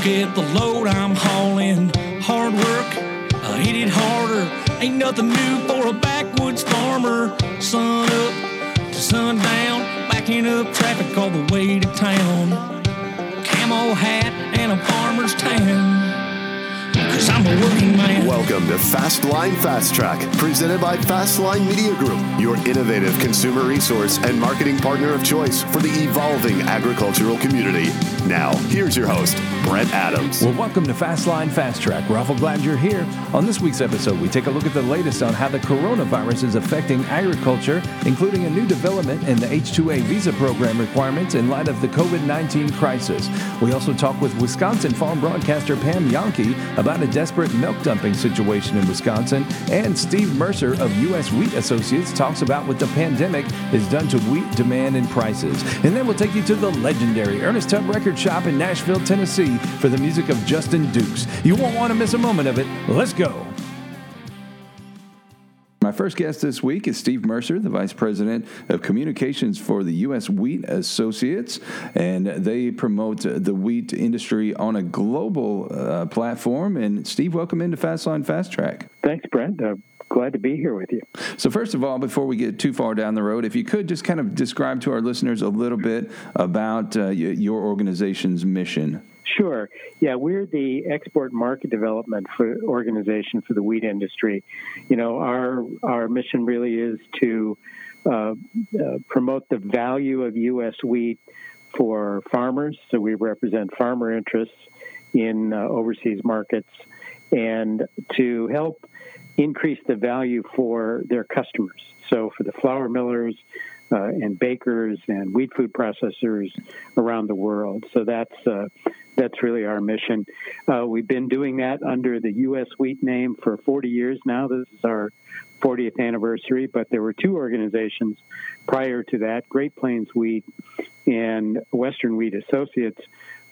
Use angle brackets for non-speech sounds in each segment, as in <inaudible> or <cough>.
Look at the load I'm hauling. Hard work, I hit it harder. Ain't nothing new for a backwoods farmer. Sun up to sundown, backing up traffic all the way to town. Camo hat and a farmer's tan. Welcome to Fastline Fast Track, presented by Fastline Media Group, your innovative consumer resource and marketing partner of choice for the evolving agricultural community. Now, here's your host, Brent Adams. Well, welcome to Fastline Fast Track. We're awful glad you're here. On this week's episode, we take a look at the latest on how the coronavirus is affecting agriculture, including a new development in the H-2A visa program requirements in light of the COVID-19 crisis. We also talk with Wisconsin farm broadcaster Pam Jahnke about a desperate milk dumping situation in Wisconsin, and Steve Mercer of U.S. Wheat Associates talks about what the pandemic has done to wheat demand and prices. And then we'll take you to the legendary Ernest Tubb Record Shop in Nashville, Tennessee for the music of Justin Dukes. You won't want to miss a moment of it. Let's go. My first guest this week is Steve Mercer, the Vice President of Communications for the U.S. Wheat Associates, and they promote the wheat industry on a global uh, platform. And Steve, welcome into Fastline Fast Track. Thanks, Brent. Uh, glad to be here with you. So, first of all, before we get too far down the road, if you could just kind of describe to our listeners a little bit about uh, your organization's mission. Sure. Yeah, we're the export market development for organization for the wheat industry. You know, our our mission really is to uh, uh, promote the value of U.S. wheat for farmers. So we represent farmer interests in uh, overseas markets, and to help increase the value for their customers. So for the flour millers, uh, and bakers and wheat food processors around the world. So that's uh, that's really our mission. Uh, we've been doing that under the U.S. Wheat name for 40 years now. This is our 40th anniversary, but there were two organizations prior to that: Great Plains Wheat and Western Wheat Associates,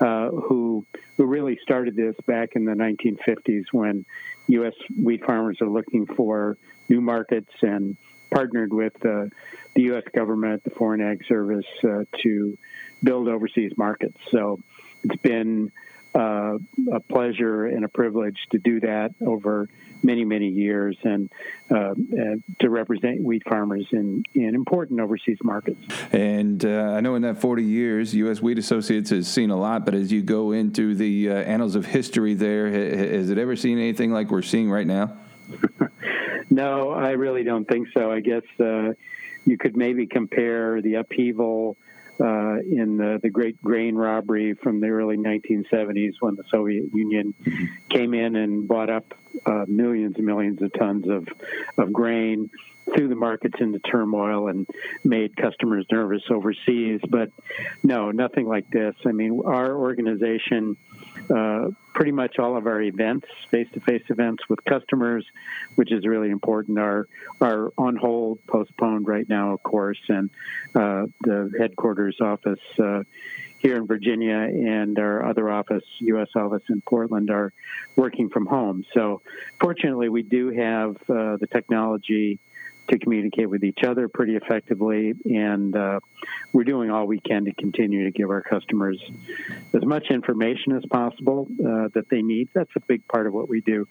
uh, who who really started this back in the 1950s when U.S. wheat farmers are looking for new markets and partnered with uh, the U.S. government, the Foreign Ag Service, uh, to build overseas markets. So it's been uh, a pleasure and a privilege to do that over many, many years and, uh, to represent wheat farmers in, in important overseas markets. And uh, I know in that 40 years, U.S. Wheat Associates has seen a lot, but as you go into the uh, annals of history there, has it ever seen anything like we're seeing right now? <laughs> no, I really don't think so. I guess uh, you could maybe compare the upheaval uh, in the, the great grain robbery from the early 1970s when the Soviet Union came in and bought up uh, millions and millions of tons of, of grain, threw the markets into turmoil, and made customers nervous overseas. But no, nothing like this. I mean, our organization uh, pretty much all of our events, face-to-face events with customers, which is really important, are are on hold, postponed right now, of course, and uh, the headquarters office. Uh, here in Virginia and our other office, U.S. office in Portland, are working from home. So, fortunately, we do have uh, the technology to communicate with each other pretty effectively. And uh, we're doing all we can to continue to give our customers as much information as possible uh, that they need. That's a big part of what we do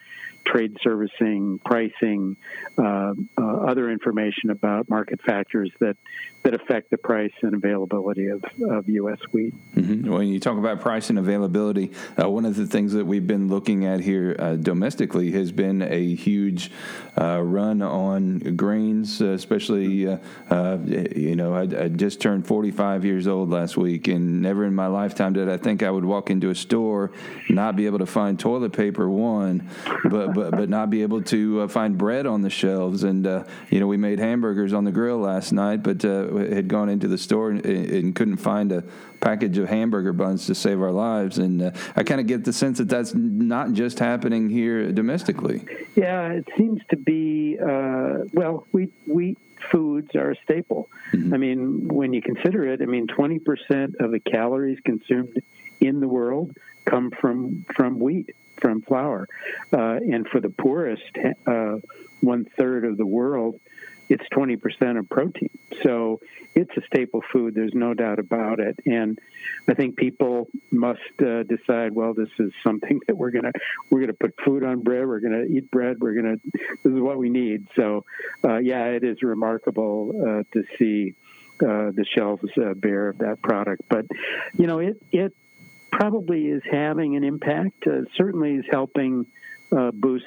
trade servicing, pricing, uh, uh other information about market factors that, that affect the price and availability of, of U.S. wheat. Mm-hmm. When you talk about price and availability, uh, one of the things that we've been looking at here uh, domestically has been a huge run on grain uh, especially, uh, uh, you know, I, I, just turned 45 years old last week, and never in my lifetime did I think I would walk into a store, not be able to find toilet paper, one, but but but not be able to uh, find bread on the shelves. And uh, you know, we made hamburgers on the grill last night, but uh, had gone into the store and, and couldn't find a package of hamburger buns to save our lives. And uh, I kind of get the sense that that's not just happening here domestically. Yeah, it seems to be. Uh, well, wheat wheat foods are a staple. Mm-hmm. I mean, when you consider it, I mean, twenty percent of the calories consumed in the world come from from wheat, from flour, uh, and for the poorest, uh, one third of the world it's 20% of protein. So it's a staple food. There's no doubt about it. And I think people must uh, decide, well, this is something <laughs> that we're gonna we're gonna put food on bread. We're gonna eat bread. We're gonna this is what we need. So uh, yeah, it is remarkable uh, to see uh, the shelves uh, bare of that product. But you know, it it probably is having an impact. Uh, certainly is helping boost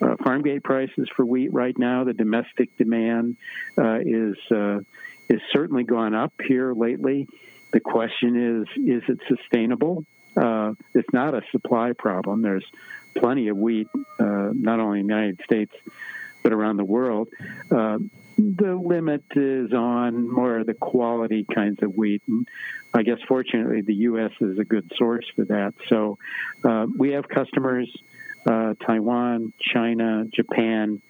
uh, farm gate prices for wheat right now. The domestic demand uh, is uh, is certainly gone up here lately. The question is, is it sustainable? Uh, it's not a supply problem. There's plenty of wheat, uh, not only in the United States but around the world. Uh, the limit is on more of the quality kinds of wheat. And I guess fortunately, the U.S. is a good source for that. So we have customers uh, Taiwan, China, Japan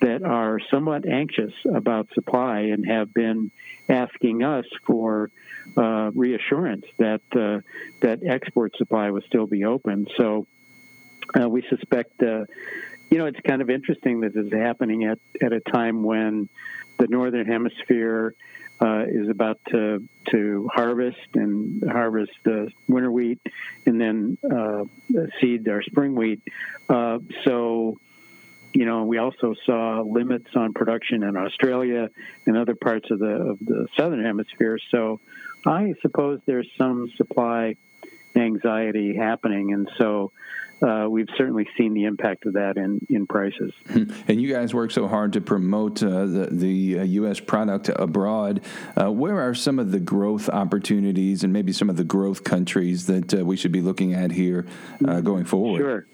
that are somewhat anxious about supply and have been asking us for uh, reassurance that uh, that export supply will still be open. So uh, we suspect, uh, you know, it's kind of interesting that this is happening at at a time when the northern hemisphere uh, is about to to harvest and harvest the winter wheat and then uh, seed our spring wheat. Uh, so, you know, we also saw limits on production in Australia and other parts of the of the southern hemisphere. So, I suppose there's some supply anxiety happening, and so uh, we've certainly seen the impact of that in, in prices. <laughs> And you guys work so hard to promote uh, the, the uh, U.S. product abroad. Uh, where are some of the growth opportunities and maybe some of the growth countries that uh, we should be looking at here uh, going forward? Sure.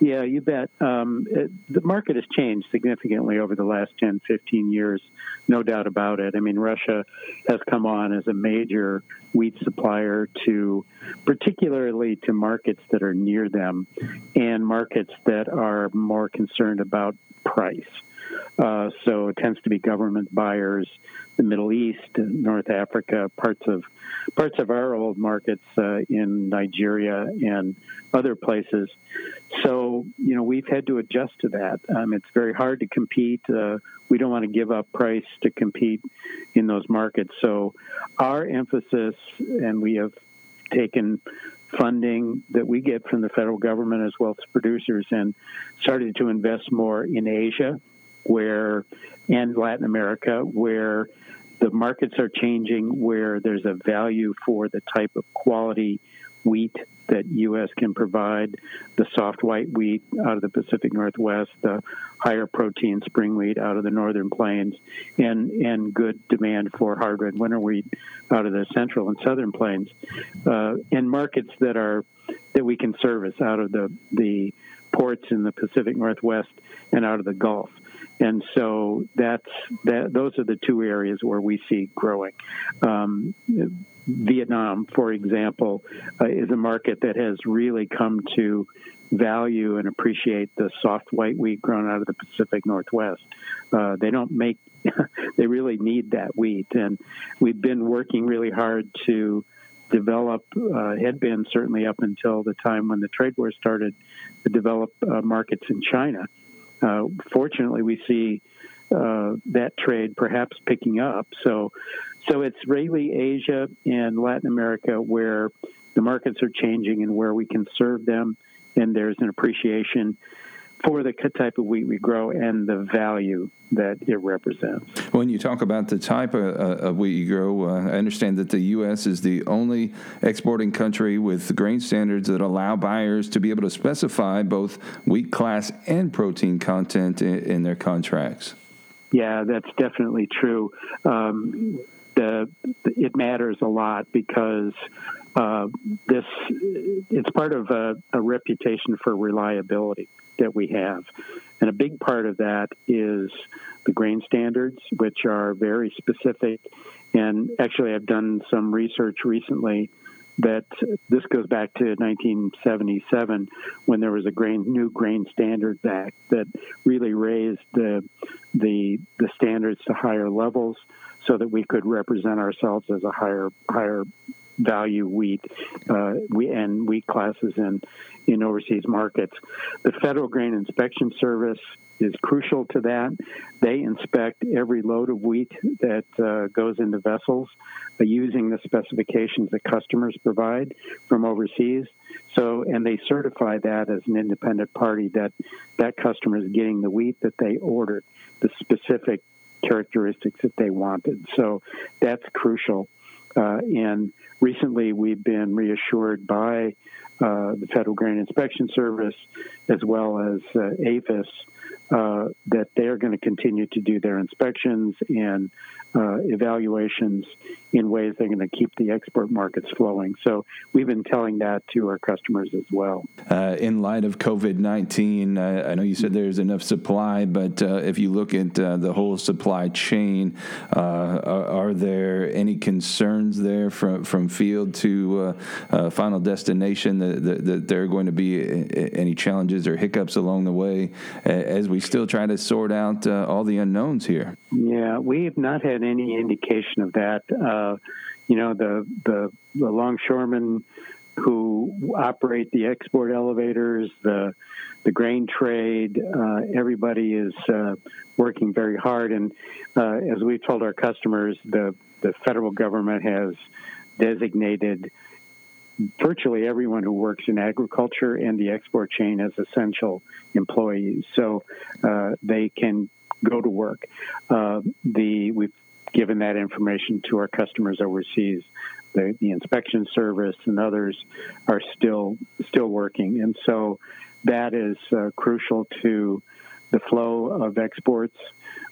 Yeah, you bet. Um, it, the market has changed significantly over the last 10, 15 years, no doubt about it. I mean, Russia has come on as a major wheat supplier to, particularly to markets that are near them and markets that are more concerned about price. Uh, so it tends to be government buyers, the Middle East, North Africa, parts of parts of our old markets uh, in Nigeria and other places. So you know we've had to adjust to that. Um, it's very hard to compete. Uh, we don't want to give up price to compete in those markets. So our emphasis, and we have taken funding that we get from the federal government as well as producers and started to invest more in Asia where and Latin America where the markets are changing where there's a value for the type of quality wheat that U.S. can provide, the soft white wheat out of the Pacific Northwest, the higher protein spring wheat out of the northern plains, and and good demand for hard red winter wheat out of the central and southern plains, uh, and markets that are that we can service out of the the ports in the Pacific Northwest and out of the Gulf. And so that's that. Those are the two areas where we see growing. Um, Vietnam, for example, uh, is a market that has really come to value and appreciate the soft white wheat grown out of the Pacific Northwest. Uh, they don't make, <laughs> they really need that wheat. And we've been working really hard to develop, uh, had been certainly up until the time when the trade war started, to develop uh, markets in China. Uh, fortunately, we see uh, that trade perhaps picking up. So, so it's really Asia and Latin America where the markets are changing and where we can serve them, and there's an appreciation for the type of wheat we grow and the value that it represents. When you talk about the type of, uh, of wheat you grow, uh, I understand that the U.S. is the only exporting country with grain standards that allow buyers to be able to specify both wheat class and protein content in, in their contracts. Yeah, that's definitely true. Um, the, it matters a lot because uh, this it's part of a, a reputation for reliability that we have. And a big part of that is the grain standards, which are very specific. And actually, I've done some research recently that this goes back to 1977 when there was a grain new grain standards act that really raised the the the standards to higher levels so that we could represent ourselves as a higher higher value wheat uh, we, and wheat classes in in overseas markets. The Federal Grain Inspection Service is crucial to that. They inspect every load of wheat that uh, goes into vessels uh, using the specifications that customers provide from overseas. So, and they certify that as an independent party that that customer is getting the wheat that they ordered, the specific characteristics that they wanted. So, that's crucial. Uh, and recently, we've been reassured by uh, the Federal Grain Inspection Service as well as uh, APHIS uh, that they're going to continue to do their inspections and uh, evaluations in ways they're going to keep the export markets flowing. So we've been telling that to our customers as well. Uh, in light of COVID 19, uh, I know you said there's enough supply, but uh, if you look at the whole supply chain, are, are, there any concerns there from, from field to final destination that, that, that, there are going to be any challenges or hiccups along the way as we still trying to sort out all the unknowns here? Yeah, we have not had any indication of that. Uh, you know, the, the, the longshoremen who operate the export elevators, the the grain trade, uh, everybody is uh, working very hard. And uh, as we've told our customers, the the federal government has designated virtually everyone who works in agriculture and the export chain as essential employees, so uh, they can go to work. Uh, the we've given that information to our customers overseas. The, the inspection service and others are still still working, and so that is uh, crucial to the flow of exports.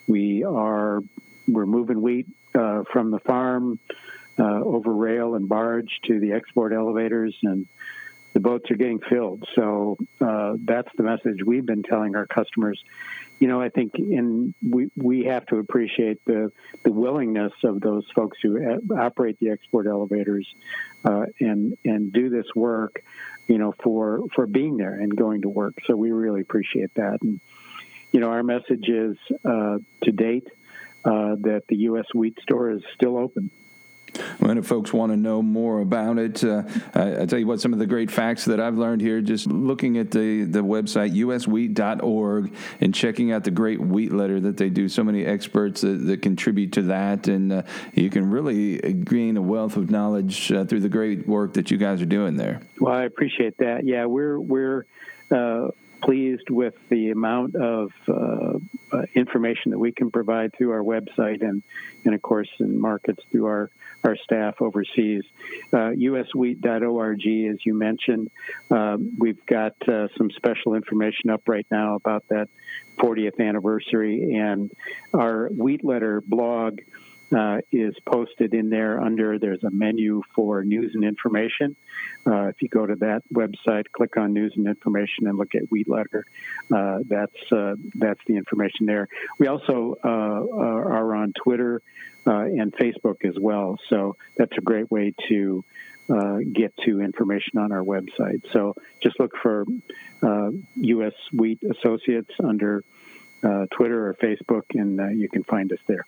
We are we're moving wheat uh, from the farm uh, over rail and barge to the export elevators, and the boats are getting filled. So uh, that's the message we've been telling our customers you know, I think in we we have to appreciate the the willingness of those folks who operate the export elevators uh, and and do this work, you know, for for being there and going to work. So we really appreciate that. And you know, our message is uh, to date uh, that the U.S. wheat store is still open. When if folks want to know more about it, uh, I, I, tell you what, some of the great facts that I've learned here just looking at the, the website, uswheat.org, and checking out the great wheat letter that they do. So many experts that, that contribute to that. And uh, you can really gain a wealth of knowledge uh, through the great work that you guys are doing there. Well, I appreciate that. Yeah, we're, we're, uh, pleased with the amount of uh, uh, information that we can provide through our website and, and of course, in markets through our, our staff overseas. Uh, uswheat.org, as you mentioned, uh, we've got uh, some special information up right now about that 40th anniversary, and our wheat letter blog uh, is posted in there under there's a menu for news and information. Uh, if you go to that website, click on news and information and look at Wheat Letter, uh, that's uh, that's the information there. We also uh, are on Twitter uh, and Facebook as well, so that's a great way to. get to information on our website. So just look for U.S. Wheat Associates under uh, Twitter or Facebook, and uh, you can find us there.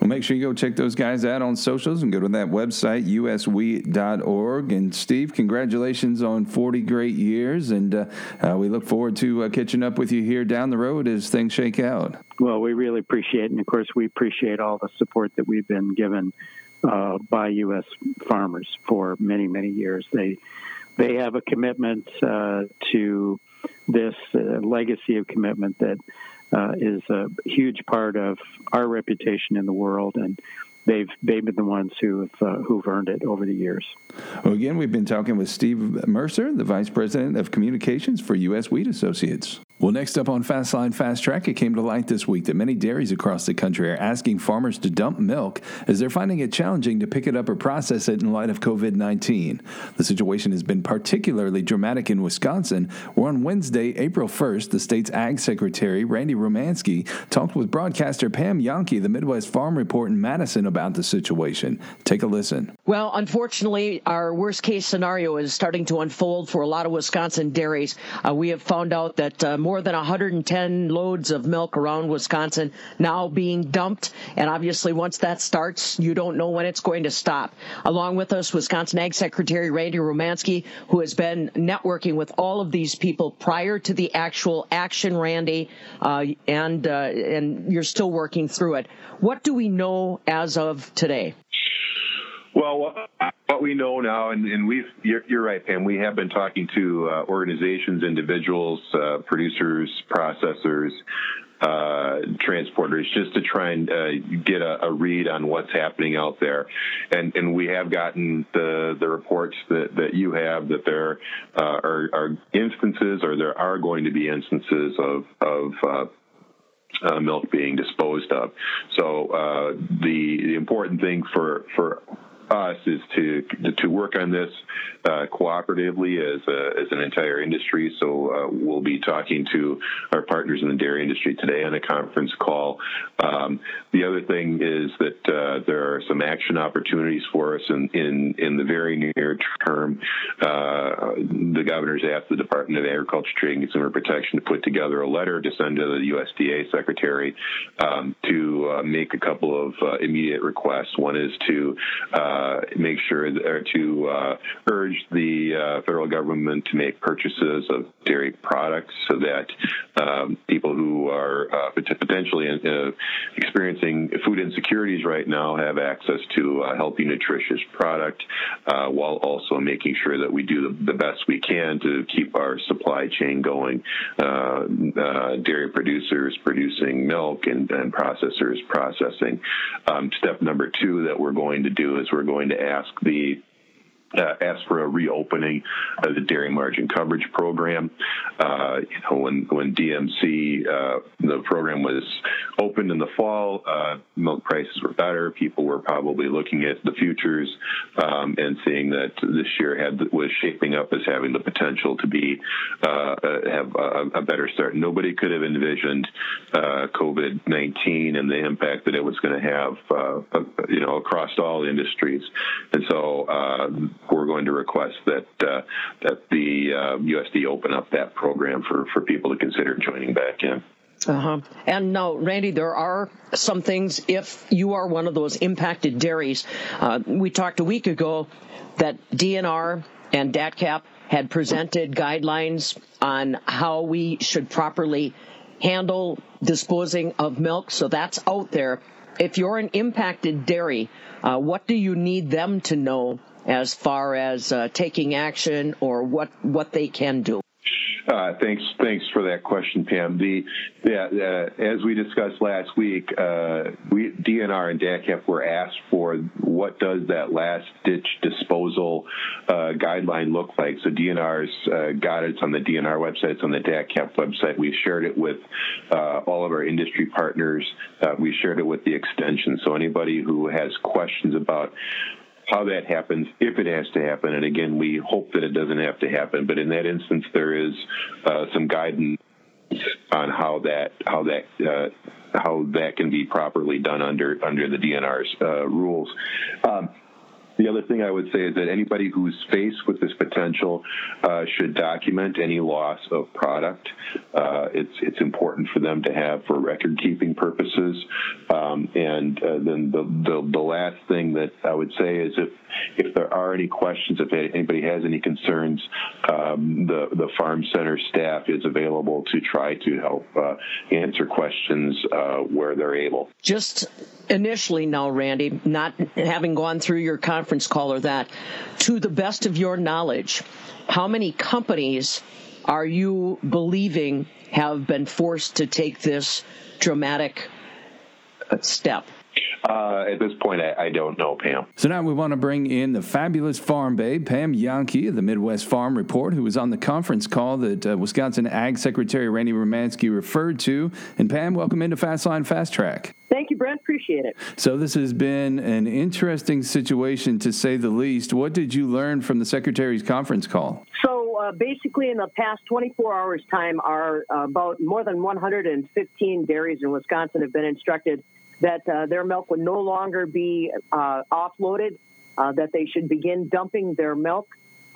Well, make sure you go check those guys out on socials and go to that website, uswheat.org. And Steve, congratulations on 40 great years, and uh, uh we look forward to uh, catching up with you here down the road as things shake out. Well, we really appreciate it, and of course, we appreciate all the support that we've been given uh, by U.S. farmers for many, many years. They they have a commitment to this legacy of commitment that uh, is a huge part of our reputation in the world, and they've they've been the ones who've uh, who've earned it over the years. Well, again, we've been talking with Steve Mercer, the Vice President of Communications for U.S. Wheat Associates. Well, next up on Fastline Fast Track, it came to light this week that many dairies across the country are asking farmers to dump milk as they're finding it challenging to pick it up or process it in light of COVID 19. The situation has been particularly dramatic in Wisconsin, where on Wednesday, April 1st, the state's Ag Secretary, Randy Romanski, talked with broadcaster Pam Jahnke, the Midwest Farm Report in Madison, about the situation. Take a listen. Well, unfortunately, our worst case scenario is starting to unfold for a lot of Wisconsin dairies. Uh, we have found out that uh, more than 110 loads of milk around Wisconsin now being dumped. And obviously, once that starts, you don't know when it's going to stop. Along with us, Wisconsin Ag Secretary Randy Romanski, who has been networking with all of these people prior to the actual action, Randy, uh, and, uh, and you're still working through it. What do we know as of today? Well, what we know now, and, and we've, you're, you're, right, Pam, we have been talking to uh, organizations, individuals, uh, producers, processors, uh, transporters, just to try and uh, get a, a, read on what's happening out there. And, and we have gotten the, the reports that, that you have that there uh, are, are, instances or there are going to be instances of, of uh, uh, milk being disposed of. So uh, the, the important thing for for us is to to work on this uh, cooperatively as a, as an entire industry. So uh, we'll be talking to our partners in the dairy industry today on a conference call. Um, the other thing is that uh, there are some action opportunities for us in in, in the very near term. Uh, the governor's asked the Department of Agriculture, Trade, and Consumer Protection to put together a letter to send to the USDA secretary um, to uh, make a couple of uh, immediate requests. One is to uh, make sure or to uh, urge the uh, federal government to make purchases of dairy products so that um, people who are uh, potentially uh, experiencing food insecurities right now have access to a healthy, nutritious product, while also making sure that we do the, best we can to keep our supply chain going. dairy producers producing milk and, and processors processing. Um, step number two that we're going to do is we're going to ask the uh, asked for a reopening of the dairy margin coverage program. Uh, you know, when when DMC uh, the program was opened in the fall, uh, milk prices were better. People were probably looking at the futures um, and seeing that this year had was shaping up as having the potential to be uh, uh, have a, a, better start. Nobody could have envisioned COVID nineteen and the impact that it was going to have, you know, across all industries. And so we're going to request that uh, that the uh, USD open up that program for, for people to consider joining back in. Uh-huh. And now, Randy, there are some things, if you are one of those impacted dairies, uh, we talked a week ago that DNR and DATCP had presented guidelines on how we should properly handle disposing of milk. So that's out there. If you're an impacted dairy, uh, what do you need them to know as far as uh, taking action or what what they can do? Uh, thanks, thanks for that question, Pam. The, yeah, uh, as we discussed last week, uh, we DNR and DATCP were asked for what does that last ditch disposal uh, guideline look like. So DNR's uh, got it. It's on the DNR website. It's on the DATCP website. We've shared it with uh, all of our industry partners. we shared it with the extension. So anybody who has questions about how that happens, if it has to happen. And again, we hope that it doesn't have to happen. But in that instance, there is uh, some guidance on how that how that uh, how that can be properly done under under the DNR's uh, rules. Um, the other thing I would say is that anybody who's faced with this potential uh, should document any loss of product. Uh, it's it's important for them to have for record keeping purposes. Um, and uh, then the, the, the last thing that I would say is if if there are any questions, if anybody has any concerns, um, the the farm center staff is available to try to help uh, answer questions uh, where they're able. Just initially, now, Randy, not having gone through your conference call or that, to the best of your knowledge, how many companies are you believing have been forced to take this dramatic uh, step? Uh, at this point, I, I, don't know, Pam. So now we want to bring in the fabulous farm babe, Pam Jahnke of the Midwest Farm Report, who was on the conference call that uh, Wisconsin Ag Secretary Randy Romanski referred to. And Pam, welcome into Fastline Fast Track. Thank you, Brent. Appreciate it. So this has been an interesting situation, to say the least. What did you learn from the Secretary's conference call? So uh, basically, in the past 24 hours' time, our uh, about more than 115 dairies in Wisconsin have been instructed that uh, their milk would no longer be uh, offloaded uh, that they should begin dumping their milk.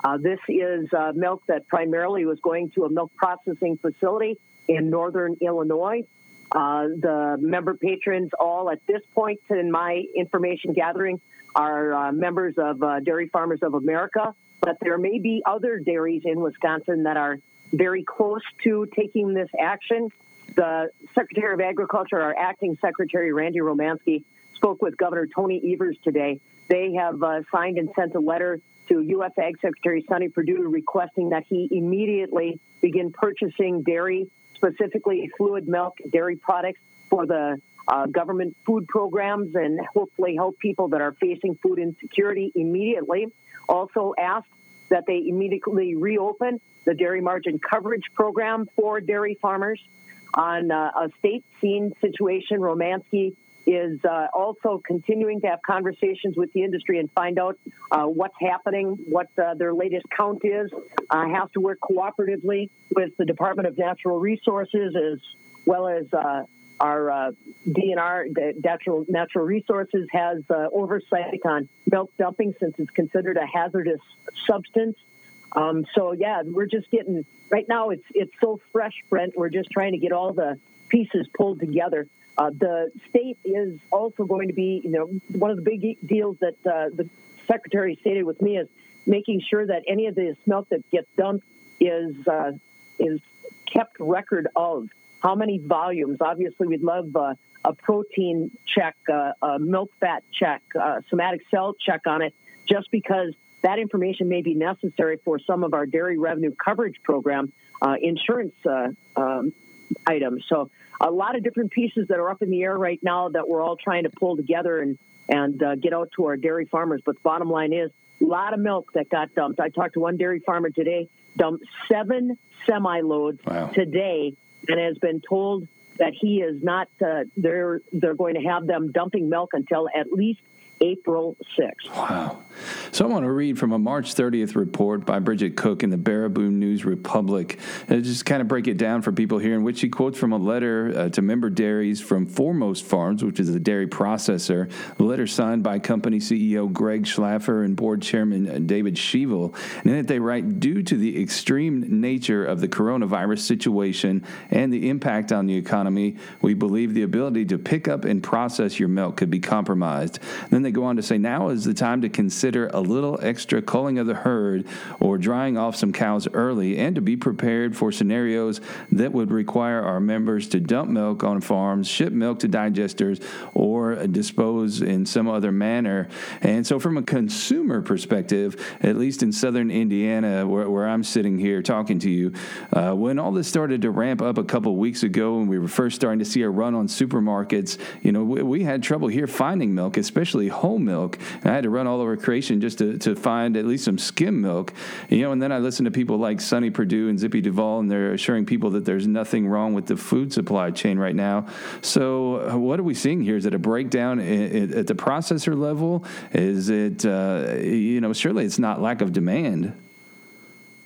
Uh, this is uh, milk that primarily was going to a milk processing facility in northern Illinois. Uh, the member patrons, all at this point in my information gathering, are uh, members of uh, Dairy Farmers of America, but there may be other dairies in Wisconsin that are very close to taking this action. The Secretary of Agriculture, our acting Secretary Randy Romanski, spoke with Governor Tony Evers today. They have uh, signed and sent a letter to U.S. Ag Secretary Sonny Perdue requesting that he immediately begin purchasing dairy, specifically fluid milk, dairy products for the uh, government food programs and hopefully help people that are facing food insecurity immediately. Also asked that they immediately reopen the dairy margin coverage program for dairy farmers. On uh, a state scene situation, Romanski is uh, also continuing to have conversations with the industry and find out uh, what's happening, what uh, their latest count is. Uh, has to work cooperatively with the Department of Natural Resources as well as uh, our uh, DNR, Natural Natural Resources, has uh, oversight on milk dumping since it's considered a hazardous substance. Um, so yeah, we're just getting right now. It's it's so fresh, Brent. We're just trying to get all the pieces pulled together. Uh, the state is also going to be, you know, one of the big deals that uh, the secretary stated with me is making sure that any of the smelt that gets dumped is uh, is kept record of how many volumes. Obviously, we'd love uh, a protein check, uh, a milk fat check, uh, somatic cell check on it, just because that information may be necessary for some of our dairy revenue coverage program insurance um, items. So a lot of different pieces that are up in the air right now that we're all trying to pull together and and uh, get out to our dairy farmers. But the bottom line is a lot of milk that got dumped. I talked to one dairy farmer today, dumped seven semi loads wow. today, and has been told that he is not. Uh, they're they're going to have them dumping milk until at least April 6th. Wow. So I want to read from a March 30th report by Bridget Cook in the Baraboo News Republic. And just kind of break it down for people here, in which she quotes from a letter uh, to member dairies from Foremost Farms, which is a dairy processor. The letter signed by company CEO Greg Schlafer and board chairman uh, David Shevel. And in it, they write Due to the extreme nature of the coronavirus situation and the impact on the economy, we believe the ability to pick up and process your milk could be compromised. Then they go on to say now is the time to consider a little extra culling of the herd or drying off some cows early and to be prepared for scenarios that would require our members to dump milk on farms, ship milk to digesters, or dispose in some other manner. And so, from a consumer perspective, at least in southern Indiana, where, where I'm sitting here talking to you, uh, when all this started to ramp up a couple weeks ago and we were first starting to see a run on supermarkets, you know, we, we had trouble here finding milk, especially whole milk. And I had to run all over creation just to, to find at least some skim milk. You know, and then I listened to people like Sonny Perdue and Zippy Duvall, and they're assuring people that there's nothing wrong with the food supply chain right now. So, uh, what are we seeing here? Is it a breakdown at the processor level? Is it, uh, you know, surely it's not lack of demand.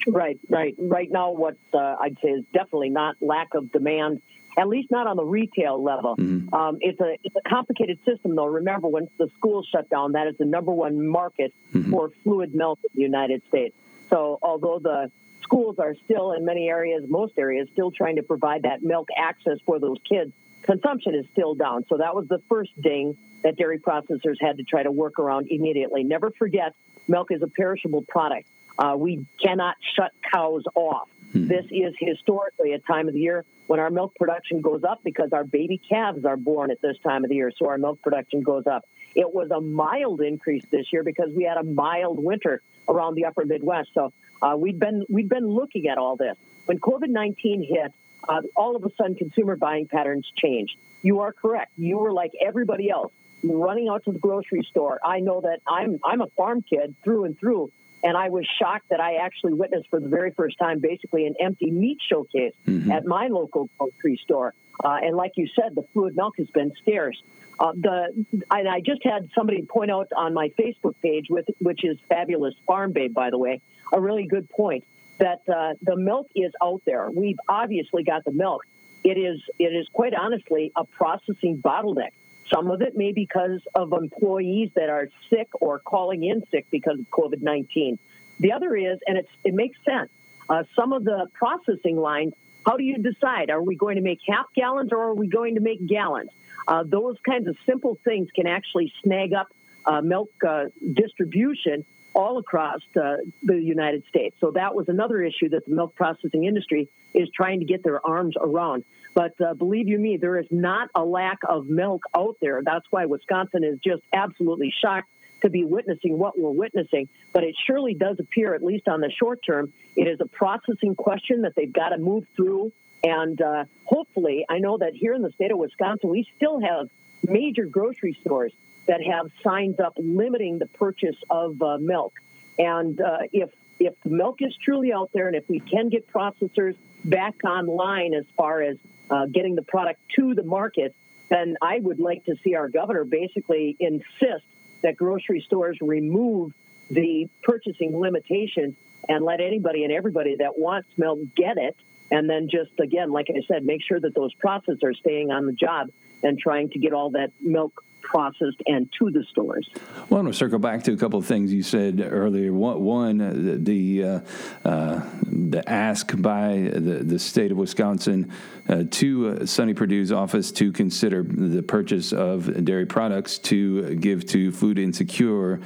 Right, right. Right now, what uh, I'd say is definitely not lack of demand at least not on the retail level. Mm-hmm. Um, it's a it's a complicated system, though. Remember, when the schools shut down, that is the number one market mm-hmm. for fluid milk in the United States. So, although the schools are still in many areas, most areas, still trying to provide that milk access for those kids, consumption is still down. So that was the first ding that dairy processors had to try to work around immediately. Never forget, milk is a perishable product. Uh, we cannot shut cows off. Hmm. This is historically a time of the year when our milk production goes up because our baby calves are born at this time of the year, so our milk production goes up. It was a mild increase this year because we had a mild winter around the upper Midwest. So uh, we've been we've been looking at all this. When COVID nineteen hit, uh, all of a sudden consumer buying patterns changed. You are correct. You were like everybody else, running out to the grocery store. I know that I'm I'm a farm kid through and through, and I was shocked that I actually witnessed for the very first time basically an empty meat showcase mm-hmm. at my local grocery store. Uh, and like you said, the fluid milk has been scarce. Uh, the and I just had somebody point out on my Facebook page, with which is fabulous farm babe, by the way, a really good point that uh, the milk is out there. We've obviously got the milk. It is it is quite honestly a processing bottleneck. Some of it may be because of employees that are sick or calling in sick because of COVID 19. The other is, and it's, it makes sense, uh, some of the processing lines, how do you decide? Are we going to make half gallons or are we going to make gallons? Uh, those kinds of simple things can actually snag up uh, milk uh, distribution all across uh, the United States. So that was another issue that the milk processing industry is trying to get their arms around. But uh, believe you me, there is not a lack of milk out there. That's why Wisconsin is just absolutely shocked to be witnessing what we're witnessing. But it surely does appear, at least on the short term, it is a processing question that they've got to move through. And uh, hopefully, I know that here in the state of Wisconsin, we still have major grocery stores that have signs up limiting the purchase of uh, milk. And uh, if if the milk is truly out there, and if we can get processors back online as far as uh, getting the product to the market, then I would like to see our governor basically insist that grocery stores remove the purchasing limitations and let anybody and everybody that wants milk get it. And then just again, like I said, make sure that those processors are staying on the job and trying to get all that milk processed and to the stores. Well, I want to circle back to a couple of things you said earlier. One, uh, the uh, uh, the ask by the, the state of Wisconsin uh, to uh, Sonny Perdue's office to consider the purchase of dairy products to give to food insecure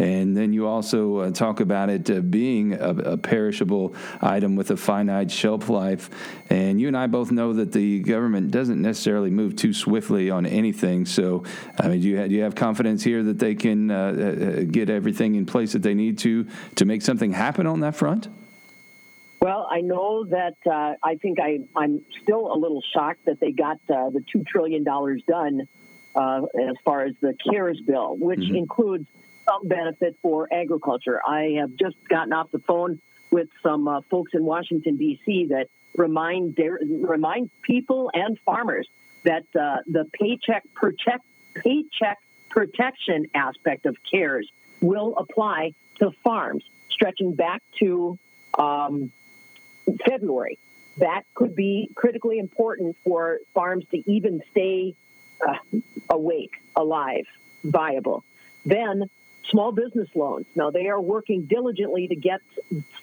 and then you also uh, talk about it uh, being a, a, perishable item with a finite shelf life. And you and I both know that the government doesn't necessarily move too swiftly on anything. So, I mean, do you have, do you have confidence here that they can uh, uh, get everything in place that they need to to make something happen on that front? Well, I know that uh, I think I, I'm still a little shocked that they got uh, the $2 trillion done uh, as far as the CARES bill, which mm-hmm. includes some benefit for agriculture. I have just gotten off the phone with some uh, folks in Washington D.C. that remind remind people and farmers that uh, the paycheck protect paycheck protection aspect of CARES will apply to farms, stretching back to um, February. That could be critically important for farms to even stay uh, awake, alive, viable. Then small business loans. Now, they are working diligently to get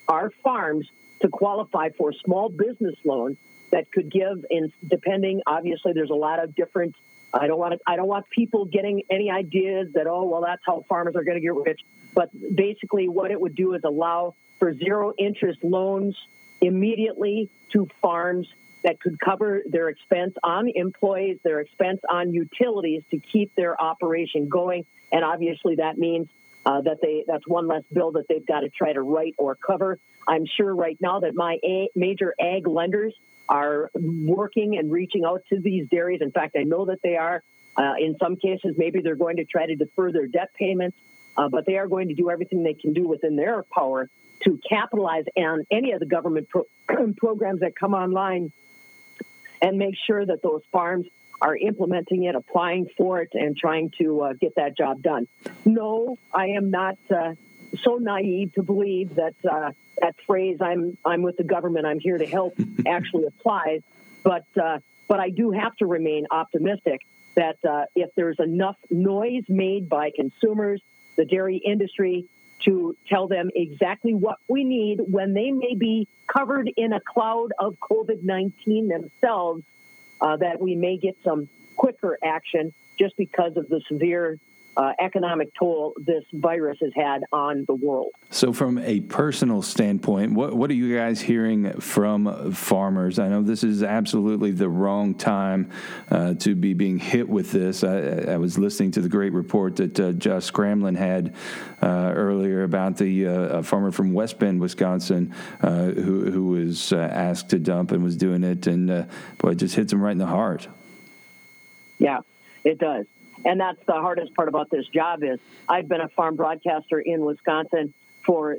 our farms to qualify for a small business loans that could give, in depending, obviously, there's a lot of different. I don't want to, I don't want people getting any ideas that oh well that's how farmers are going to get rich. But basically, what it would do is allow for zero interest loans immediately to farms that could cover their expense on employees, their expense on utilities to keep their operation going. And obviously, that means uh, that they that's one less bill that they've got to try to write or cover. I'm sure right now that my major ag lenders are working and reaching out to these dairies. In fact, I know that they are. Uh, in some cases, maybe they're going to try to defer their debt payments, uh, but they are going to do everything they can do within their power to capitalize on any of the government pro- <clears throat> programs that come online and make sure that those farms are implementing it, applying for it, and trying to uh, get that job done. No, I am not uh, so naive to believe that uh, that phrase "I'm I'm with the government, I'm here to help" <laughs> actually applies. But uh, but I do have to remain optimistic that uh, if there's enough noise made by consumers, the dairy industry, to tell them exactly what we need when they may be covered in a cloud of COVID 19 themselves, uh, that we may get some quicker action just because of the severe uh, economic toll this virus has had on the world. So, from a personal standpoint, what what are you guys hearing from farmers? I know this is absolutely the wrong time uh, to be being hit with this. I, I, was listening to the great report that uh, Josh Scramlin had uh, earlier about the uh, farmer from West Bend, Wisconsin, uh, who who was asked to dump and was doing it, and boy, it just hits him right in the heart. Yeah, it does. And that's the hardest part about this job is I've been a farm broadcaster in Wisconsin for,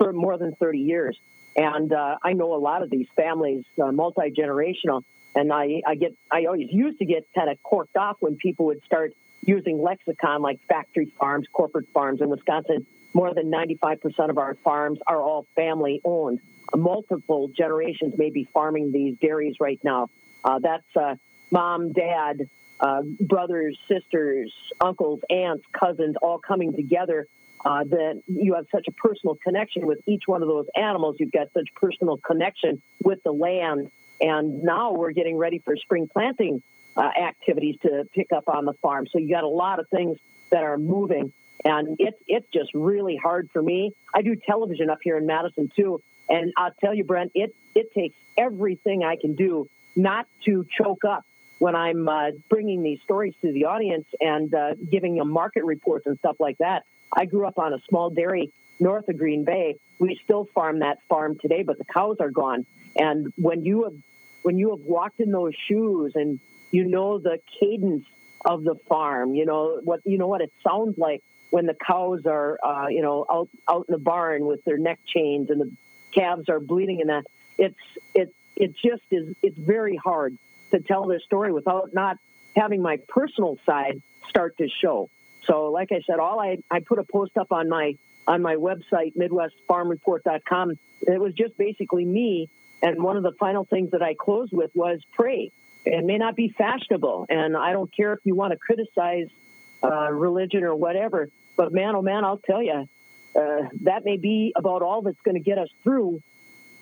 more than 30 years. And uh, I know a lot of these families, uh, multi generational. And I, I get, I always used to get kind of corked off when people would start using lexicon like factory farms, corporate farms in Wisconsin. More than 95% of our farms are all family owned. Multiple generations may be farming these dairies right now. Uh, that's uh, mom, dad, uh, brothers, sisters, uncles, aunts, cousins, all coming together. Uh, that you have such a personal connection with each one of those animals. You've got such personal connection with the land. And now we're getting ready for spring planting uh, activities to pick up on the farm. So you got a lot of things that are moving. And it's it's just really hard for me. I do television up here in Madison too, and I'll tell you, Brent, it it takes everything I can do not to choke up when I'm uh, bringing these stories to the audience and uh, giving them market reports and stuff like that. I grew up on a small dairy north of Green Bay. We still farm that farm today, but the cows are gone. And when you have when you have walked in those shoes and you know the cadence of the farm, you know what you know what it sounds like when the cows are uh, you know out out in the barn with their neck chains and the calves are bleeding and that it's it it just is it's very hard to tell this story without not having my personal side start to show. So, like I said, all I I put a post up on my on my website MidwestFarmReport.com. It was just basically me, and one of the final things that I closed with was pray. It may not be fashionable, and I don't care if you want to criticize uh, religion or whatever. But man, oh man, I'll tell you, uh, that may be about all that's going to get us through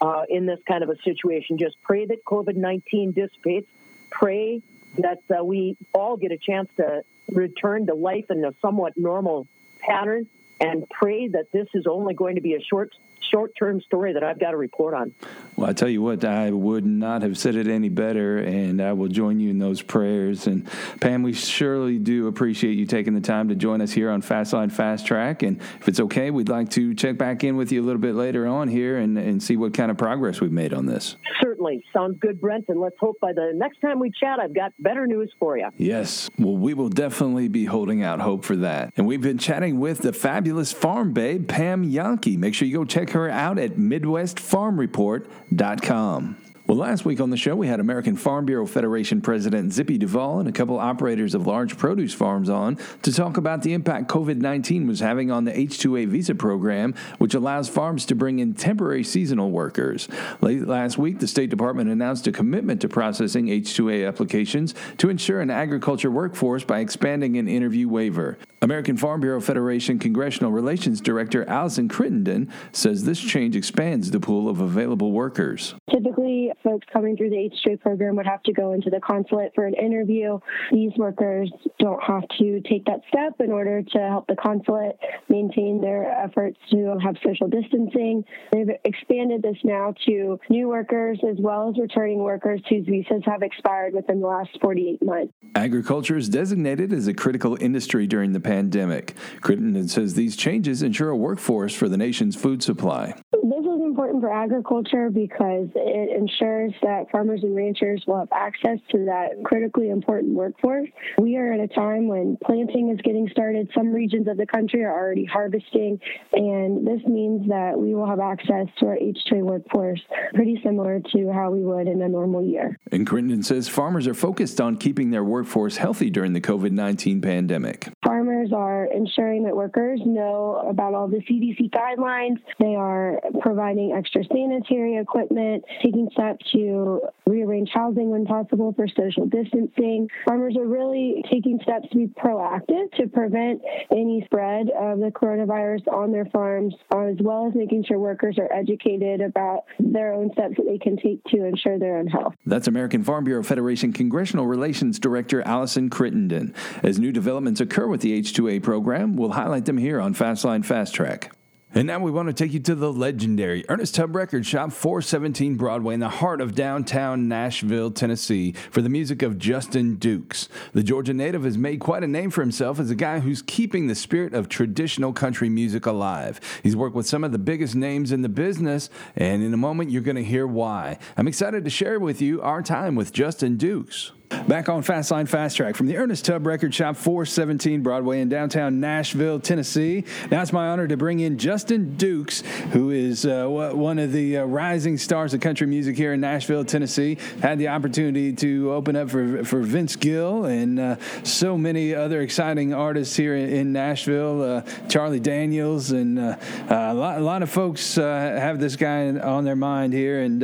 uh, in this kind of a situation. Just pray that COVID 19 dissipates. Pray that uh, we all get a chance to return to life in a somewhat normal pattern and pray that this is only going to be a short short term story that I've got to report on. Well, I tell you what, I would not have said it any better, and I will join you in those prayers. And Pam, we surely do appreciate you taking the time to join us here on Fastline Fast Track. And if it's okay, we'd like to check back in with you a little bit later on here and, and see what kind of progress we've made on this. Certainly. Sounds good, Brent. And let's hope by the next time we chat, I've got better news for you. Yes. Well, we will definitely be holding out hope for that. And we've been chatting with the fabulous farm babe, Pam Jahnke. Make sure you go check her out at MidwestFarmReport.com. Well, last week on the show, we had American Farm Bureau Federation President Zippy Duvall and a couple operators of large produce farms on to talk about the impact COVID 19 was having on the H 2A visa program, which allows farms to bring in temporary seasonal workers. Late last week, the State Department announced a commitment to processing H 2A applications to ensure an agriculture workforce by expanding an interview waiver. American Farm Bureau Federation Congressional Relations Director Allison Crittenden says this change expands the pool of available workers. Typically, folks coming through the H2A program would have to go into the consulate for an interview. These workers don't have to take that step in order to help the consulate maintain their efforts to have social distancing. They've expanded this now to new workers as well as returning workers whose visas have expired within the last 48 months. Agriculture is designated as a critical industry during the pandemic. Crittenden says these changes ensure a workforce for the nation's food supply. This is important for agriculture because it ensures that farmers and ranchers will have access to that critically important workforce. We are at a time when planting is getting started. Some regions of the country are already harvesting, and this means that we will have access to our H2A workforce pretty similar to how we would in a normal year. And Crittenden says farmers are focused on keeping their workforce healthy during the COVID 19 pandemic. Farmers are ensuring that workers know about all the CDC guidelines. They are providing extra sanitary equipment, taking steps to rearrange housing when possible for social distancing. Farmers are really taking steps to be proactive to prevent any spread of the coronavirus on their farms, as well as making sure workers are educated about their own steps that they can take to ensure their own health. That's American Farm Bureau Federation Congressional Relations Director Allison Crittenden. As new developments occur with the H2A program, we'll highlight them here on Fastline Fast Track. And now we want to take you to the legendary Ernest Tubb Record Shop, 417 Broadway, in the heart of downtown Nashville, Tennessee, for the music of Justin Dukes. The Georgia native has made quite a name for himself as a guy who's keeping the spirit of traditional country music alive. He's worked with some of the biggest names in the business, and in a moment you're going to hear why. I'm excited to share with you our time with Justin Dukes. Back on Fastline Fast Track from the Ernest Tubb Record Shop, 417 Broadway in downtown Nashville, Tennessee. Now it's my honor to bring in Justin Dukes, who is uh, one of the uh, rising stars of country music here in Nashville, Tennessee. Had the opportunity to open up for, for Vince Gill and uh, so many other exciting artists here in, Nashville, uh, Charlie Daniels, and uh, a lot, a, lot, of folks uh, have this guy on their mind here. And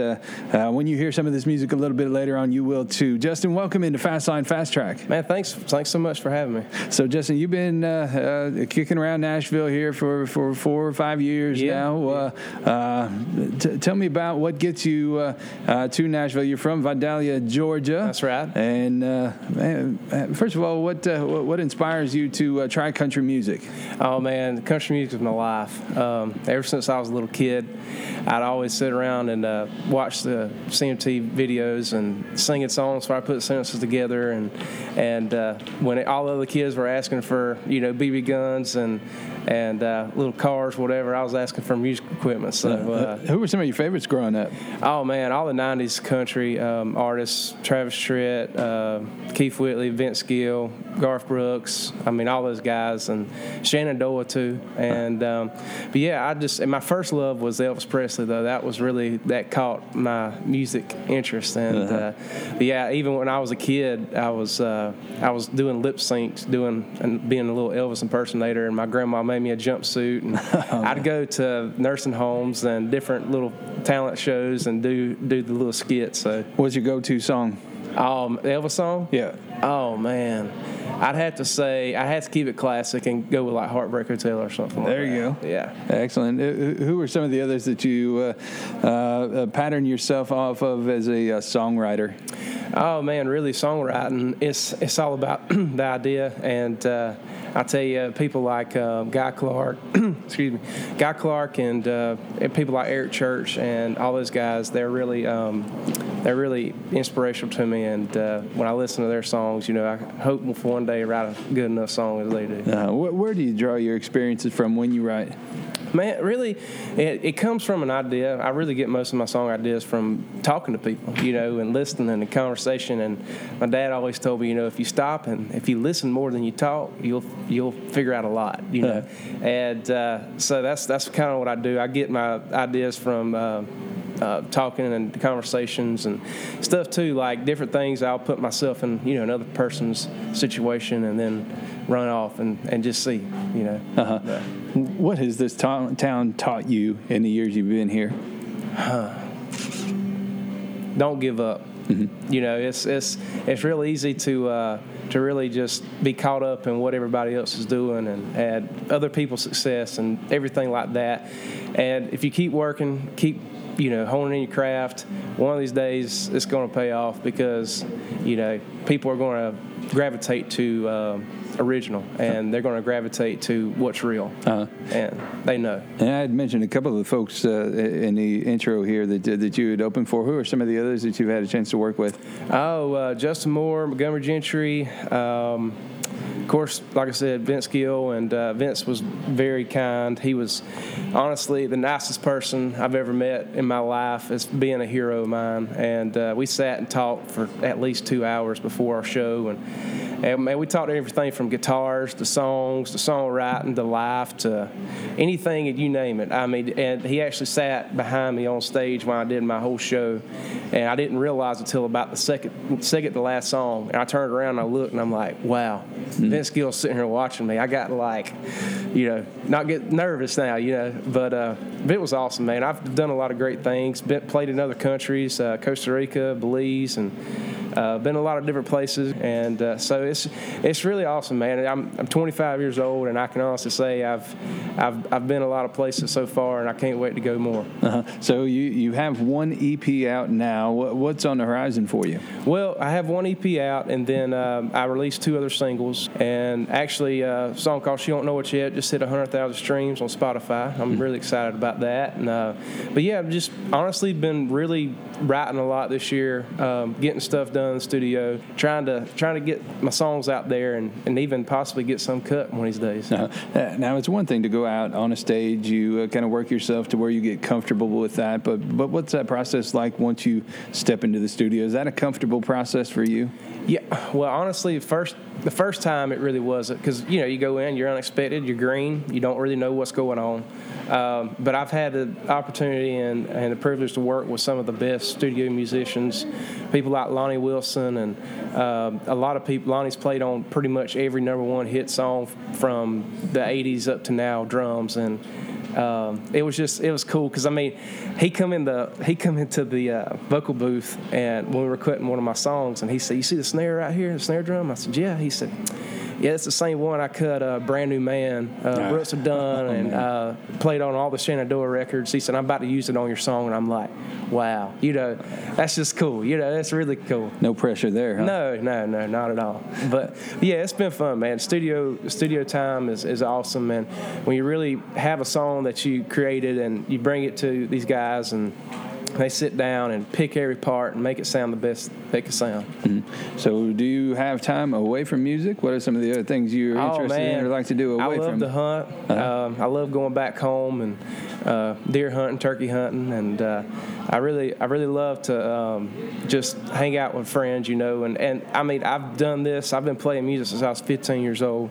when you hear some of this music a little bit later on, you will too. Justin, welcome welcome into Fastline Fast Track. Man, thanks, thanks so much for having me. So, Justin, you've been uh, uh, kicking around Nashville here for, for four or five years Yeah. now. Uh, uh, t- tell me about what gets you uh, to Nashville. You're from Vidalia, Georgia. That's right. And uh, man, first of all, what uh, what inspires you to uh, try country music? Oh man, country music is my life. Um, ever since I was a little kid, I'd always sit around and uh, watch the CMT videos and singing songs. So I put together, and and uh, when it, all the kids were asking for you know BB guns and and uh, little cars, whatever, I was asking for music equipment. So. Uh, Who were some of your favorites growing up? Oh man, all the '90s country um, artists: Travis Tritt, uh, Keith Whitley, Vince Gill, Garth Brooks. I mean, all those guys, and Shenandoah too. And um, but yeah, I just and my first love was Elvis Presley though. That was really that caught my music interest. And uh, but yeah, even when I was a kid, I was uh, I was doing lip syncs, doing and being a little Elvis impersonator. And my grandma made me a jumpsuit, and <laughs> I'd go to nursing homes and different little talent shows and do do the little skits. So, What's your go-to song? um, Elvis song. Yeah. Oh man, I'd have to say I had to keep it classic and go with like Heartbreak Hotel or something. like There you that. go. Yeah. Excellent. Uh, Who are some of the others that you uh, uh, uh, pattern yourself off of as a uh, songwriter? Oh man, really songwriting. It's it's all about <clears throat> the idea, and uh, I tell you, people like uh, Guy Clark, <clears throat> excuse me, Guy Clark, and, uh, and people like Eric Church, and all those guys. They're really um, they're really inspirational to me, and uh, when I listen to their songs, you know, I hope for one day write a good enough song as they do. Uh, wh- where do you draw your experiences from when you write? Man, really, it, it comes from an idea. I really get most of my song ideas from talking to people, you know, and listening and conversation. And my dad always told me, you know, if you stop and if you listen more than you talk, you'll you'll figure out a lot, you know. And uh, so that's that's kind of what I do. I get my ideas from. Uh, uh, talking and conversations and stuff too, like different things. I'll put myself in, you know, another person's situation and then run off and, and just see, you know. Uh-huh. What has this to- town taught you in the years you've been here? don't give up. You know, it's it's it's real easy to uh, to really just be caught up in what everybody else is doing and and other people's success and everything like that. And if you keep working, keep you know honing in your craft, one of these days it's going to pay off because you know people are going to gravitate to. Um, original and they're going to gravitate to what's real Uh-huh. and they know And I had mentioned a couple of the folks uh, in the intro here that that you had opened for. Who are some of the others that you've had a chance to work with? Oh, uh, Justin Moore, Montgomery Gentry. Um, of course, like I said, Vince Gill, and uh, Vince was very kind. He was honestly the nicest person I've ever met in my life as being a hero of mine. And uh, we sat and talked for at least two hours before our show. And, and man, we talked everything from guitars to songs to songwriting to life to anything you name it. I mean, and he actually sat behind me on stage when I did my whole show. And I didn't realize until about the second, second to last song. And I turned around and I looked and I'm like, wow, Vince sitting here watching me. I got like, you know, not get nervous now, you know. But uh, it was awesome, man. I've done a lot of great things. Been, played in other countries, uh, Costa Rica, Belize, and uh, been a lot of different places. And uh, so it's it's really awesome, man. I'm, I'm 25 years old, and I can honestly say I've I've I've been a lot of places so far, and I can't wait to go more. Uh-huh. So you you have one EP out now. What, what's on the horizon for you? Well, I have one EP out, and then um, I released two other singles. And actually, uh, a song called "She Don't Know It Yet" just hit 100,000 streams on Spotify. I'm really excited about that. And uh, but yeah, I've just honestly been really writing a lot this year, um, getting stuff done studio, trying to trying to get my songs out there, and, and even possibly get some cut one of these days. Uh, now it's one thing to go out on a stage, you uh, kind of work yourself to where you get comfortable with that. But but what's that process like once you step into the studio? Is that a comfortable process for you? Yeah, well, honestly, first the first time it really wasn't because you know you go in, you're unexpected, you're green, you don't really know what's going on. Um, but I've had the opportunity and, and the privilege to work with some of the best studio musicians, people like Lonnie Wilson, and um, a lot of people. Lonnie's played on pretty much every number one hit song from the '80s up to now, drums, and um, it was just it was cool because I mean, he come in the he come into the uh, vocal booth and when we were cutting one of my songs, and he said, "You see the snare right here, the snare drum?" I said, "Yeah." He said yeah, it's the same one I cut uh, Brand New Man, uh, Brooks and Dunn, and uh, played on all the Shenandoah records. He said, I'm about to use it on your song. And I'm like, wow, you know, that's just cool. You know, that's really cool. No pressure there, huh? No, no, no, not at all. But yeah, it's been fun, man. Studio studio time is, is awesome, and When you really have a song that you created and you bring it to these guys and they sit down and pick every part and make it sound the best they can sound. Mm-hmm. So, do you have time away from music? What are some of the other things you're oh, interested man. in or like to do away from? I love from? to hunt. Uh-huh. Um, I love going back home and uh, deer hunting, turkey hunting, and uh, I really, I really love to um, just hang out with friends, you know. And, and I mean, I've done this. I've been playing music since I was 15 years old.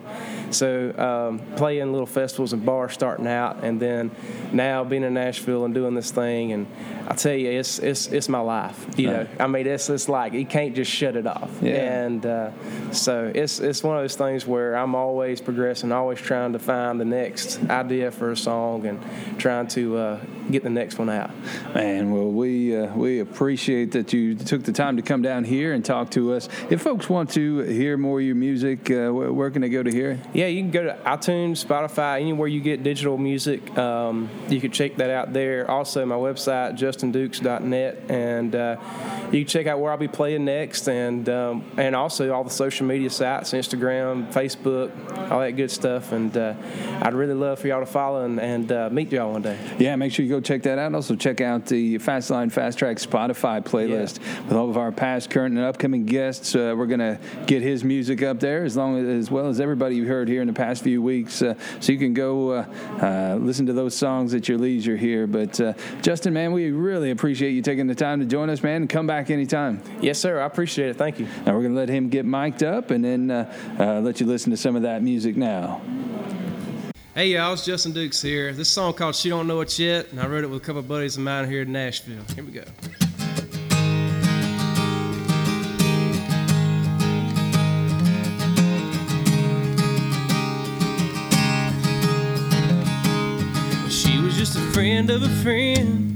So um, playing little festivals and bars starting out, and then now being in Nashville and doing this thing, and I tell you, it's it's it's my life. You know, I mean, it's it's like you can't just shut it off. Yeah. And uh, so it's it's one of those things where I'm always progressing, always trying to find the next idea for a song and trying to uh, get the next one out. Man, well, we uh, we appreciate that you took the time to come down here and talk to us. If folks want to hear more of your music, uh, where, where can they go to hear it? Yeah, you can go to iTunes, Spotify, anywhere you get digital music. Um, you can check that out there. Also, my website, justindukes.net, and uh, you can check out where I'll be playing next, and um, and also all the social media sites, Instagram, Facebook, all that good stuff. And uh, I'd really love for y'all to follow and, and uh, meet y'all one day. Yeah, make sure you go check that out. Also, check out the Fastline Fast Track Spotify playlist yeah. with all of our past, current, and upcoming guests. Uh, we're going to get his music up there as long as, as well as everybody you heard here in the past few weeks. Uh, so you can go uh, uh, listen to those songs at your leisure here. But uh, Justin, man, we really appreciate you taking the time to join us, man, and come back anytime. Yes, sir. I appreciate it. Thank you. Now we're going to let him get mic'd up and then uh, uh, let you listen to some of that music now. Hey y'all, it's Justin Dukes here. This song called She Don't Know It Yet, and I wrote it with a couple of buddies of mine here in Nashville. Here we go. She was just a friend of a friend,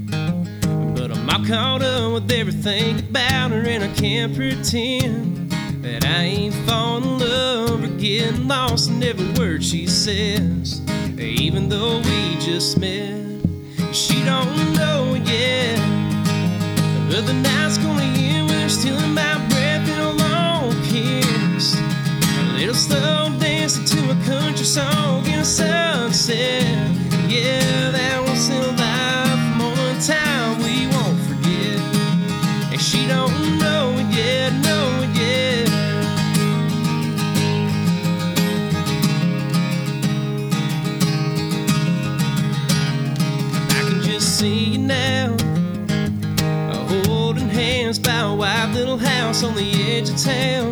but I'm caught up with everything about her, and I can't pretend that I ain't falling in love or getting lost in every word she says even though we just met. She don't know yet, but the night's gonna end when she's stealing my breath in a long kiss. A little slow dancing to a country song in a sunset. Yeah, that once in little house on the edge of town.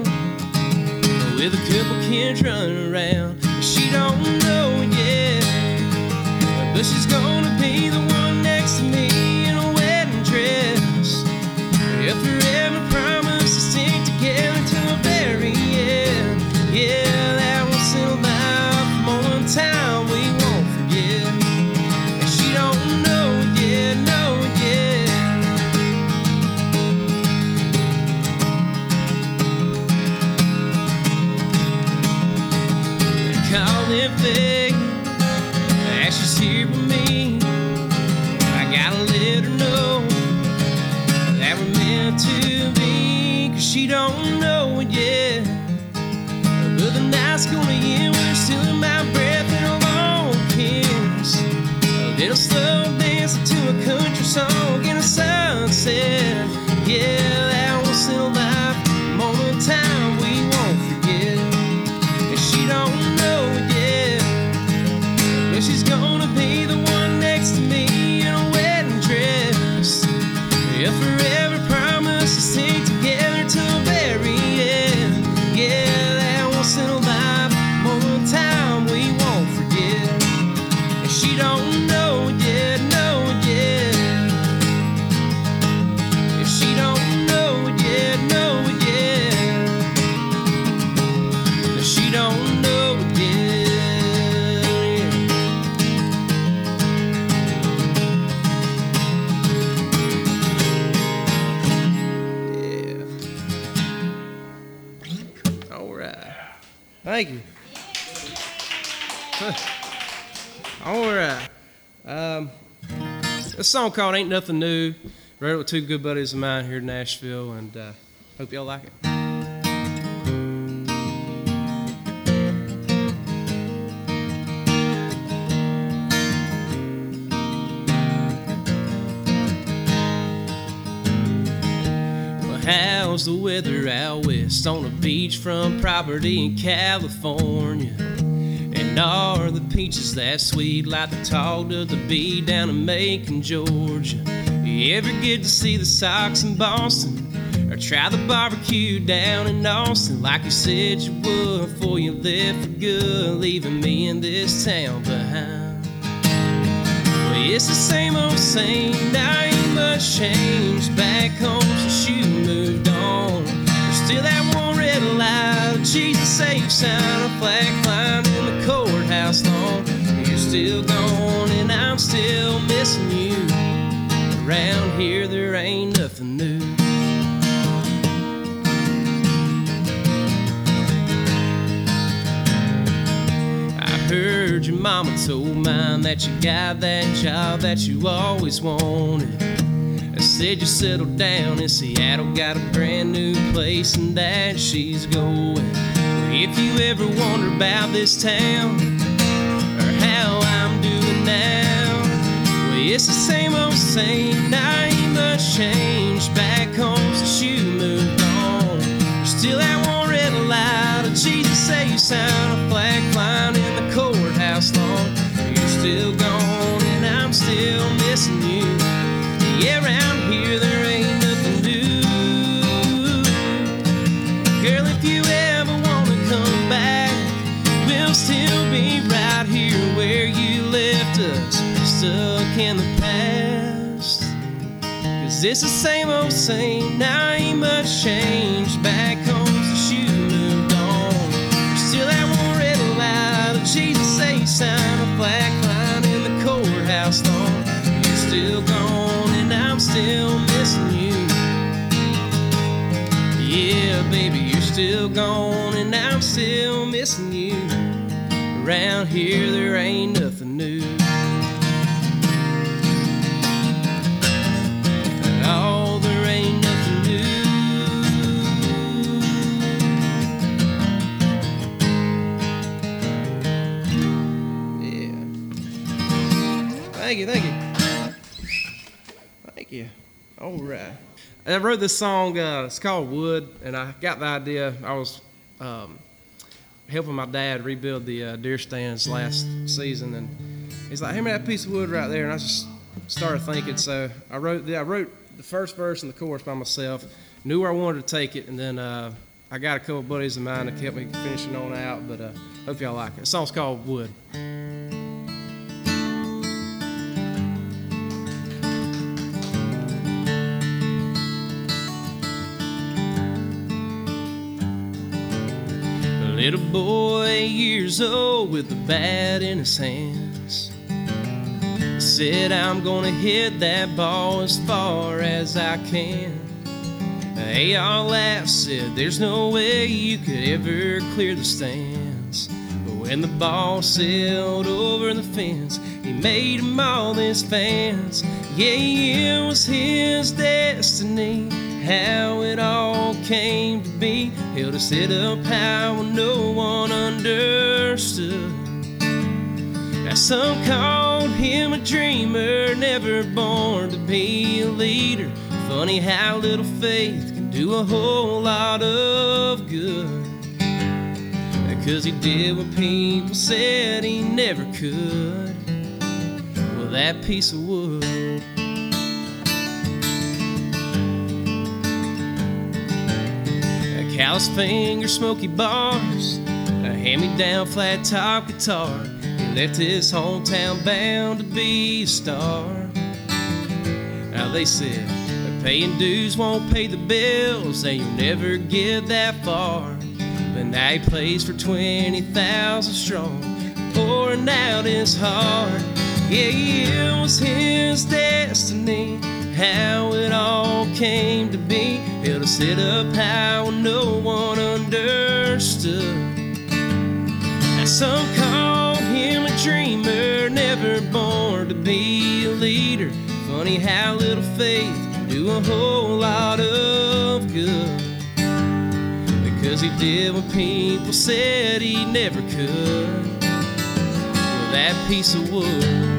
With a couple kids running around. She don't song called Ain't Nothing New. Wrote it with two good buddies of mine here in Nashville, and uh, hope y'all like it. How's the weather out west on a beachfront property in California? And the peaches that sweet like the talk of the bee down in Macon, Georgia? You ever get to see the Sox in Boston? Or try the barbecue down in Austin like you said you would before you left for good, leaving me in this town behind? Well, it's the same old same, not ain't much changed back home since you moved on. There's still that one a Jesus safe sign, a flag flying in the courthouse lawn. You're still gone and I'm still missing you. Around here there ain't nothing new. I heard your mama told mine that you got that job that you always wanted. I said you settled down in Seattle, got a brand new place, and that she's going. If you ever wonder about this town or how I'm doing now, well, it's the same old same, not ain't much changed back home since you moved on. There's still that one red light, a Jesus say sign, a flag flying in the courthouse lawn. You're still gone and I'm still missing you. Girl, if you ever wanna come back, we'll still be right here where you left us, stuck in the past. Cause it's the same old same, now ain't much changed back home since you moved on. There's still that one red light, a Jesus say sign, a flag flying in the courthouse lawn. You're still gone and I'm still still gone and I'm still missing you. Around here there ain't nothing new. Oh, there ain't nothing new. Yeah. Thank you, thank you. Thank you. All right. I wrote this song. Uh, it's called Wood, and I got the idea. I was um, helping my dad rebuild the uh, deer stands last season, and he's like, "Hey man, that piece of wood right there," and I just started thinking. So I wrote. The, I wrote the first verse and the chorus by myself. Knew where I wanted to take it, and then uh, I got a couple buddies of mine that kept me finishing on out. But uh, hope y'all like it. The song's called Wood. Little boy, eight years old, with a bat in his hands. Said, I'm gonna hit that ball as far as I can. They all laughed, said, There's no way you could ever clear the stands. But when the ball sailed over the fence, he made all his fans. Yeah, it was his destiny how it all came to be. Held his head up when no one understood. Now some called him a dreamer, never born to be a leader. Funny how little faith can do a whole lot of good. Cause he did what people said he never could. Well, that piece of wood. Callous fingers, smoky bars, a hand-me-down flat top guitar. He left his hometown bound to be a star. Now they said paying dues won't pay the bills, and you'll never get that far. But now he plays for 20,000 strong, pouring out his heart. Yeah, it was his destiny how it all came to be. Held to sit up high when no one understood. Now Some call him a dreamer, never born to be a leader. Funny how little faith do a whole lot of good. Because he did what people said he never could. With that piece of wood.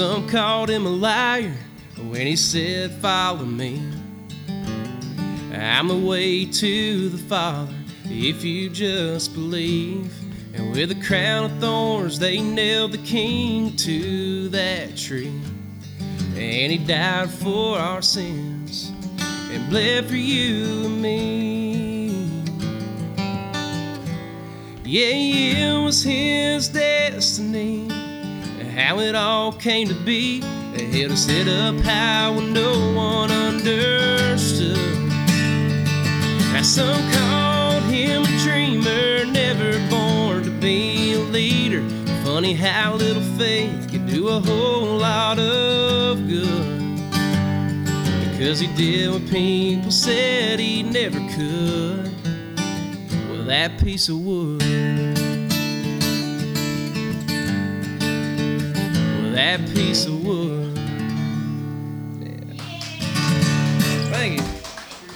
Some called him a liar when he said, Follow me. I'm the way to the Father if you just believe. And with a crown of thorns, they nailed the king to that tree. And he died for our sins and bled for you and me. Yeah, it was his destiny how it all came to be. They held us set up high when no one understood. Now some called him a dreamer, never born to be a leader. Funny how little faith can do a whole lot of good. Because he did what people said he never could. With that piece of wood. That piece of wood.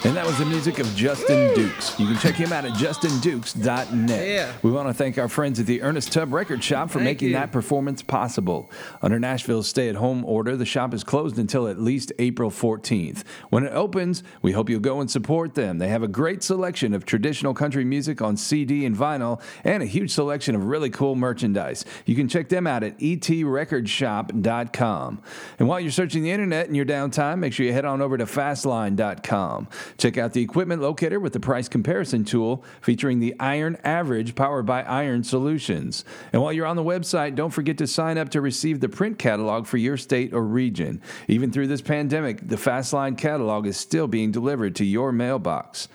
And that was the music of Justin Dukes. You can check him out at justindukes.net. Yeah. We want to thank our friends at the Ernest Tubb Record Shop for Thank making you. that performance possible. Under Nashville's stay at home order, the shop is closed until at least April 14th. When it opens, we hope you'll go and support them. They have a great selection of traditional country music on CD and vinyl and a huge selection of really cool merchandise. You can check them out at etrecordshop.com. And while you're searching the internet in your downtime, make sure you head on over to fastline.com. Check out the equipment locator with the price comparison tool featuring the Iron Average powered by Iron Solutions. And while you're on the website, don't forget to sign up to receive the print catalog for your state or region. Even through this pandemic, the Fastline catalog is still being delivered to your mailbox.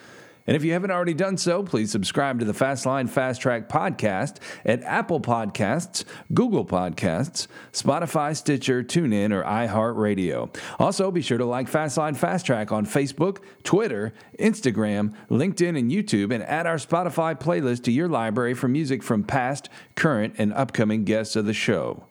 And if you haven't already done so, please subscribe to the Fastline Fast Track podcast at Apple Podcasts, Google Podcasts, Spotify, Stitcher, TuneIn, or iHeartRadio. Also, be sure to like Fastline Fast Track on Facebook, Twitter, Instagram, LinkedIn, and YouTube, and add our Spotify playlist to your library for music from past, current, and upcoming guests of the show.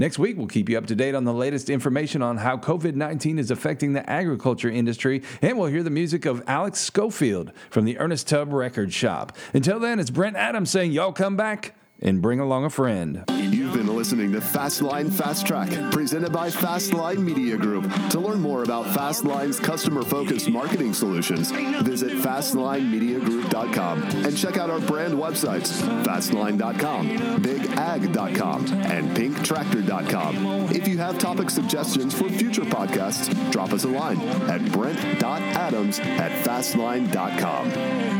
Next week, we'll keep you up to date on the latest information on how COVID 19 is affecting the agriculture industry, and we'll hear the music of Alex Schofield from the Ernest Tubb Record Shop. Until then, it's Brent Adams saying, Y'all come back and bring along a friend. You've been listening to Fastline Fast Track, presented by Fastline Media Group. To learn more about Fastline's customer focused marketing solutions, visit FastlineMediaGroup.com and check out our brand websites Fastline.com, BigAg.com, and PinkTractor.com. If you have topic suggestions for future podcasts, drop us a line at Brent.Adams at Fastline.com.